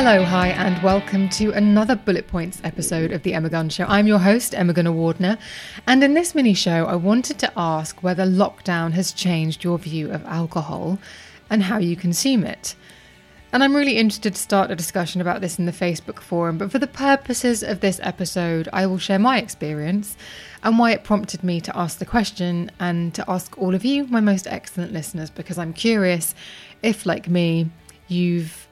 Hello, hi, and welcome to another Bullet Points episode of The Emma Guns Show. I'm your host, Emma Gunavardhana, and in this mini show, I wanted to ask whether lockdown has changed your view of alcohol and how you consume it. And I'm really interested to start a discussion about this in the Facebook forum, but for the purposes of this episode, I will share my experience and why it prompted me to ask the question and to ask all of you, my most excellent listeners, because I'm curious if, like me, you've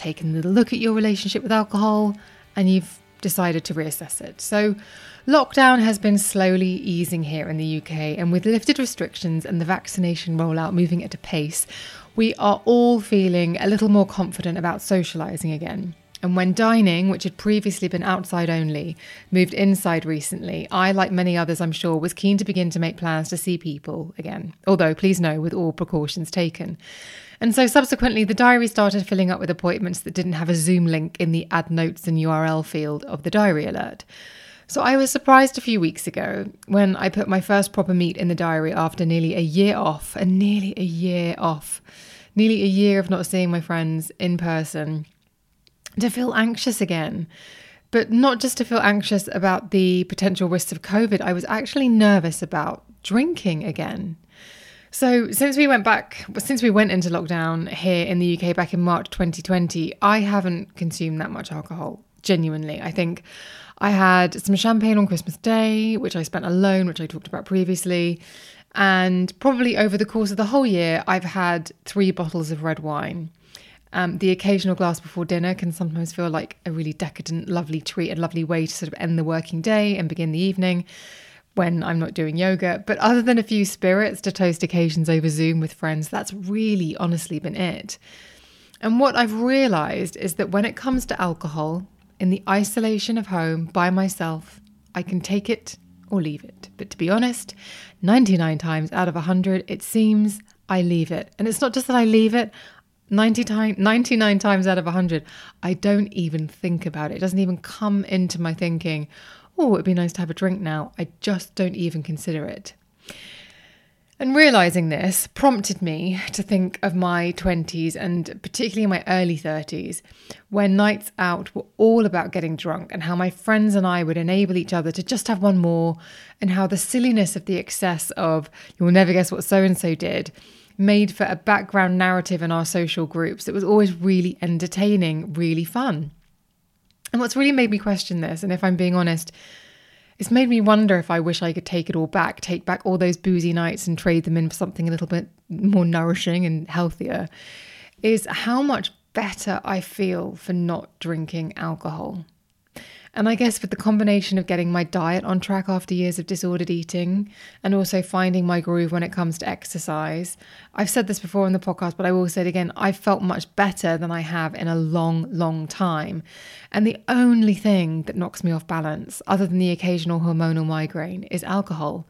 taken a look at your relationship with alcohol and you've decided to reassess it. So, lockdown has been slowly easing here in the UK, and with lifted restrictions and the vaccination rollout moving at a pace, we are all feeling a little more confident about socialising again. And when dining, which had previously been outside only, moved inside recently, I, like many others I'm sure, was keen to begin to make plans to see people again, although please know, with all precautions taken. And so subsequently, the diary started filling up with appointments that didn't have a Zoom link in the add notes and URL field of the diary alert. So I was surprised a few weeks ago when I put my first proper meet in the diary after nearly a year off, and nearly a year off, nearly a year of not seeing my friends in person, to feel anxious again. But not just to feel anxious about the potential risks of COVID, I was actually nervous about drinking again. So, since we went back, since we went into lockdown here in the UK back in March 2020, I haven't consumed that much alcohol, genuinely. I think I had some champagne on Christmas Day, which I spent alone, which I talked about previously. And probably over the course of the whole year, I've had three bottles of red wine. Um, the occasional glass before dinner can sometimes feel like a really decadent, lovely treat, a lovely way to sort of end the working day and begin the evening when I'm not doing yoga. But other than a few spirits to toast occasions over Zoom with friends, that's really honestly been it. And what I've realized is that when it comes to alcohol, in the isolation of home by myself, I can take it or leave it. But to be honest, 99 times out of 100, it seems I leave it. And it's not just that I leave it, 90 time, 99 times out of 100, I don't even think about it. It doesn't even come into my thinking oh, it'd be nice to have a drink now. I just don't even consider it. And realizing this prompted me to think of my 20s and particularly my early 30s, when nights out were all about getting drunk and how my friends and I would enable each other to just have one more, and how the silliness of the excess of, you'll never guess what so and so did, made for a background narrative in our social groups that was always really entertaining, really fun. And what's really made me question this, and if I'm being honest, it's made me wonder if I wish I could take it all back, take back all those boozy nights and trade them in for something a little bit more nourishing and healthier, is how much better I feel for not drinking alcohol. And I guess with the combination of getting my diet on track after years of disordered eating and also finding my groove when it comes to exercise, I've said this before in the podcast, but I will say it again. I've felt much better than I have in a long, long time. And the only thing that knocks me off balance, other than the occasional hormonal migraine, is alcohol.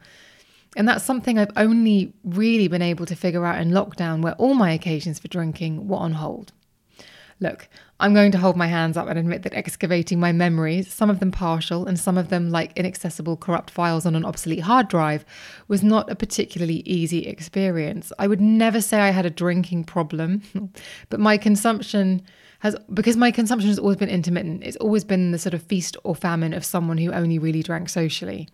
And that's something I've only really been able to figure out in lockdown, where all my occasions for drinking were on hold. Look, I'm going to hold my hands up and admit that excavating my memories, some of them partial and some of them like inaccessible corrupt files on an obsolete hard drive, was not a particularly easy experience. I would never say I had a drinking problem, but my consumption has because my consumption has always been intermittent. It's always been the sort of feast or famine of someone who only really drank socially.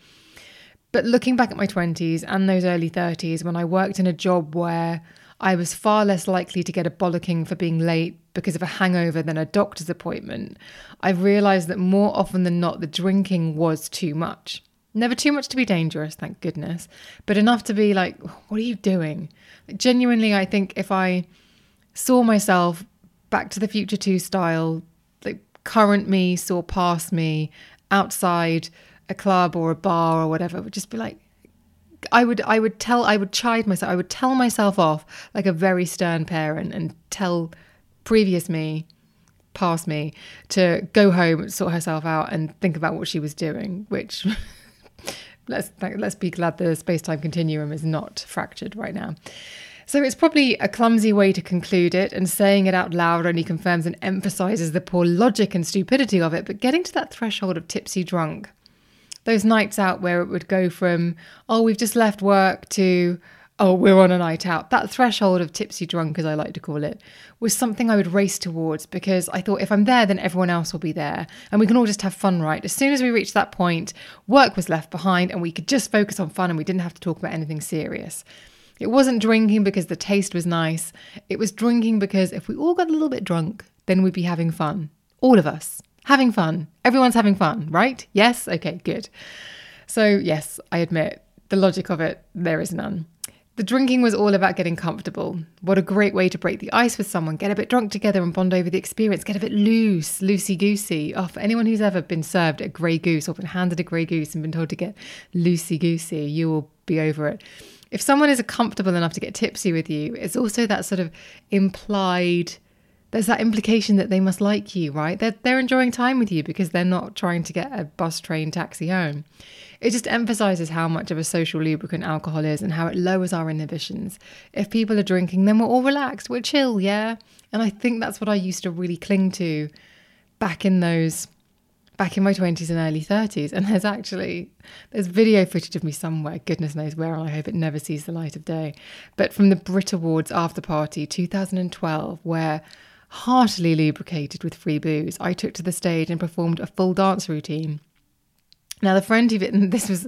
But looking back at my 20s and those early 30s when I worked in a job where I was far less likely to get a bollocking for being late because of a hangover than a doctor's appointment, I've realised that more often than not, the drinking was too much. Never too much to be dangerous, thank goodness, but enough to be like, what are you doing? Genuinely, I think if I saw myself back to the future 2 style, like current me saw past me outside a club or a bar or whatever, would just be like, I would I would tell I would chide myself I would tell myself off like a very stern parent and tell previous me past me to go home sort herself out and think about what she was doing which let's let's be glad the space-time continuum is not fractured right now so it's probably a clumsy way to conclude it, and saying it out loud only confirms and emphasizes the poor logic and stupidity of it. But getting to that threshold of tipsy drunk, those nights out where it would go from, oh, we've just left work to, oh, we're on a night out. That threshold of tipsy drunk, as I like to call it, was something I would race towards because I thought if I'm there, then everyone else will be there and we can all just have fun, right? As soon as we reached that point, work was left behind and we could just focus on fun and we didn't have to talk about anything serious. It wasn't drinking because the taste was nice. It was drinking because if we all got a little bit drunk, then we'd be having fun. All of us having fun. Everyone's having fun, right? Yes? Okay, good. So, yes, I admit the logic of it, there is none. The drinking was all about getting comfortable. What a great way to break the ice with someone, get a bit drunk together and bond over the experience, get a bit loose, loosey goosey. Oh, for anyone who's ever been served a grey goose or been handed a grey goose and been told to get loosey goosey, you will be over it if someone is comfortable enough to get tipsy with you, it's also that sort of implied there's that implication that they must like you, right? They're, they're enjoying time with you because they're not trying to get a bus, train, taxi home. It just emphasizes how much of a social lubricant alcohol is and how it lowers our inhibitions. If people are drinking, then we're all relaxed, we're chill, yeah? And I think that's what I used to really cling to back in those back in my 20s and early 30s and there's actually there's video footage of me somewhere goodness knows where and i hope it never sees the light of day but from the brit awards after party 2012 where heartily lubricated with free booze i took to the stage and performed a full dance routine now the friend who this was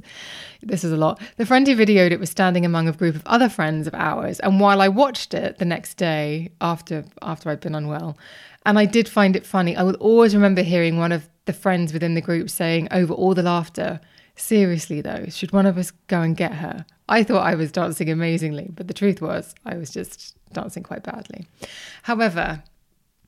this was a lot. The friend who videoed it was standing among a group of other friends of ours, and while I watched it the next day after after I'd been unwell, and I did find it funny, I will always remember hearing one of the friends within the group saying over all the laughter, seriously though, should one of us go and get her? I thought I was dancing amazingly, but the truth was I was just dancing quite badly. However,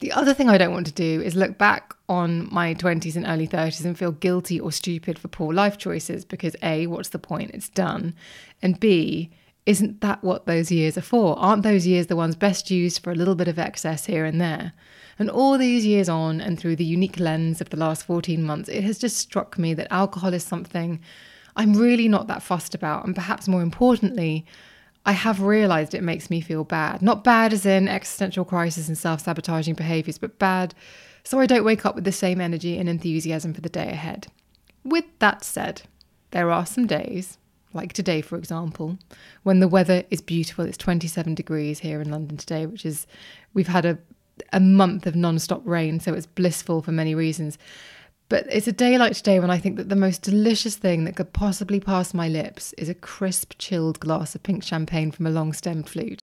the other thing I don't want to do is look back on my 20s and early 30s and feel guilty or stupid for poor life choices because A, what's the point? It's done. And B, isn't that what those years are for? Aren't those years the ones best used for a little bit of excess here and there? And all these years on, and through the unique lens of the last 14 months, it has just struck me that alcohol is something I'm really not that fussed about. And perhaps more importantly, I have realized it makes me feel bad. Not bad as in existential crisis and self sabotaging behaviors, but bad so I don't wake up with the same energy and enthusiasm for the day ahead. With that said, there are some days, like today, for example, when the weather is beautiful. It's 27 degrees here in London today, which is, we've had a a month of non-stop rain, so it's blissful for many reasons. But it's a day like today when I think that the most delicious thing that could possibly pass my lips is a crisp, chilled glass of pink champagne from a long-stemmed flute.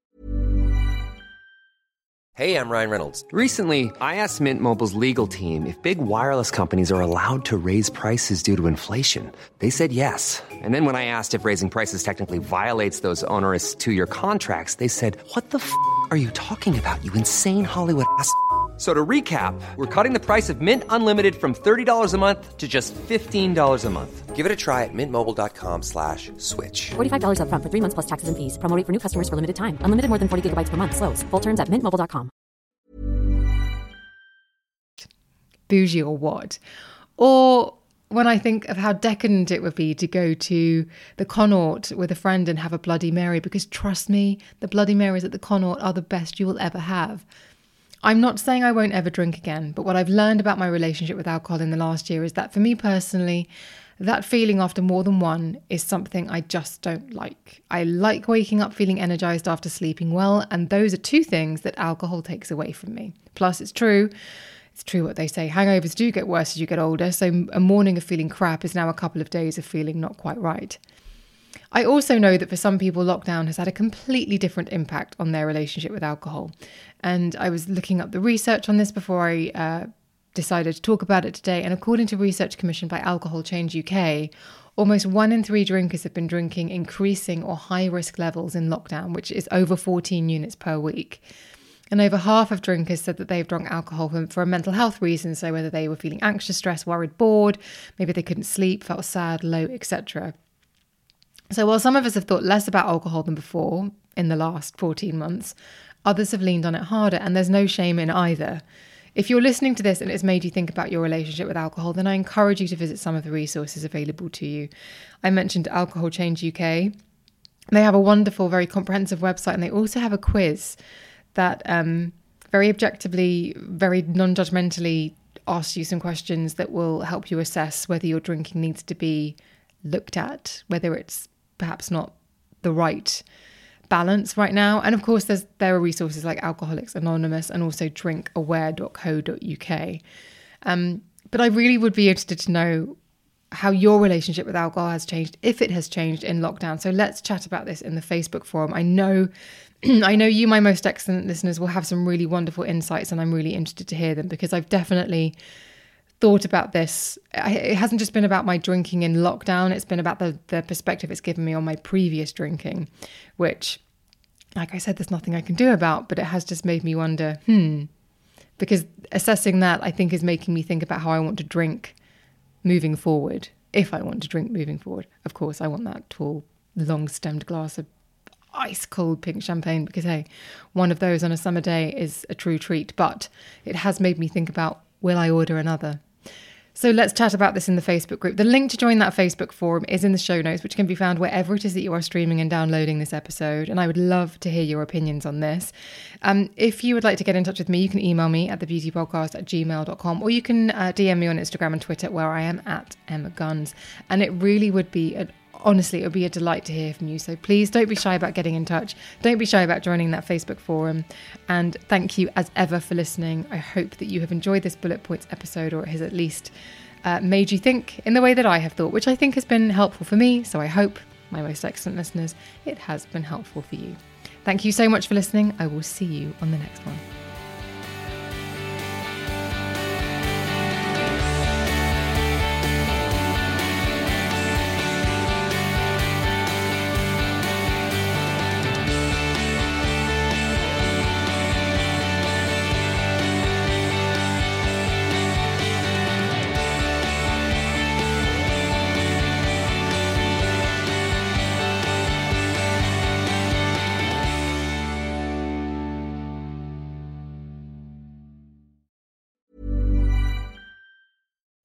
Hey, I'm Ryan Reynolds. Recently, I asked Mint Mobile's legal team if big wireless companies are allowed to raise prices due to inflation. They said yes. And then when I asked if raising prices technically violates those onerous two-year contracts, they said, "What the f*** are you talking about? You insane Hollywood ass." So to recap, we're cutting the price of Mint Unlimited from $30 a month to just $15 a month. Give it a try at mintmobile.com slash switch. $45 up front for three months plus taxes and fees. Promoting for new customers for limited time. Unlimited more than 40 gigabytes per month. Slows. Full terms at mintmobile.com. Bougie or what? Or when I think of how decadent it would be to go to the Connaught with a friend and have a Bloody Mary, because trust me, the Bloody Marys at the Connaught are the best you will ever have. I'm not saying I won't ever drink again, but what I've learned about my relationship with alcohol in the last year is that for me personally, that feeling after more than one is something I just don't like. I like waking up feeling energized after sleeping well, and those are two things that alcohol takes away from me. Plus, it's true. It's true what they say. Hangovers do get worse as you get older, so a morning of feeling crap is now a couple of days of feeling not quite right. I also know that for some people, lockdown has had a completely different impact on their relationship with alcohol. And I was looking up the research on this before I uh, decided to talk about it today. And according to research commissioned by Alcohol Change UK, almost one in three drinkers have been drinking increasing or high risk levels in lockdown, which is over 14 units per week. And over half of drinkers said that they've drunk alcohol for, for a mental health reason. So whether they were feeling anxious, stressed, worried, bored, maybe they couldn't sleep, felt sad, low, etc. So while some of us have thought less about alcohol than before in the last 14 months, others have leaned on it harder, and there's no shame in either. If you're listening to this and it's made you think about your relationship with alcohol, then I encourage you to visit some of the resources available to you. I mentioned Alcohol Change UK. They have a wonderful, very comprehensive website, and they also have a quiz that um, very objectively, very non judgmentally asks you some questions that will help you assess whether your drinking needs to be looked at, whether it's perhaps not the right balance right now. And of course, there's there are resources like Alcoholics Anonymous and also drinkaware.co.uk. Um, but I really would be interested to know how your relationship with alcohol has changed, if it has changed in lockdown. So let's chat about this in the Facebook forum. I know I know you, my most excellent listeners, will have some really wonderful insights, and I'm really interested to hear them because I've definitely thought about this. It hasn't just been about my drinking in lockdown, it's been about the, the perspective it's given me on my previous drinking, which, like I said, there's nothing I can do about, but it has just made me wonder, hmm, because assessing that, I think, is making me think about how I want to drink moving forward. If I want to drink moving forward, of course, I want that tall, long stemmed glass of ice cold pink champagne because, hey, one of those on a summer day is a true treat. But it has made me think about will I order another? So let's chat about this in the Facebook group. The link to join that Facebook forum is in the show notes, which can be found wherever it is that you are streaming and downloading this episode. And I would love to hear your opinions on this. Um, if you would like to get in touch with me, you can email me at thebeautypodcast at gmail.com or you can uh, DM me on Instagram and Twitter where I am at Emma Guns. And it really would be an honestly, it would be a delight to hear from you. So please don't be shy about getting in touch. Don't be shy about joining that Facebook forum. And thank you as ever for listening. I hope that you have enjoyed this bullet points episode, or it has at least uh, made you think in the way that I have thought, which I think has been helpful for me. So I hope, my most excellent listeners, it has been helpful for you. Thank you so much for listening. I will see you on the next one.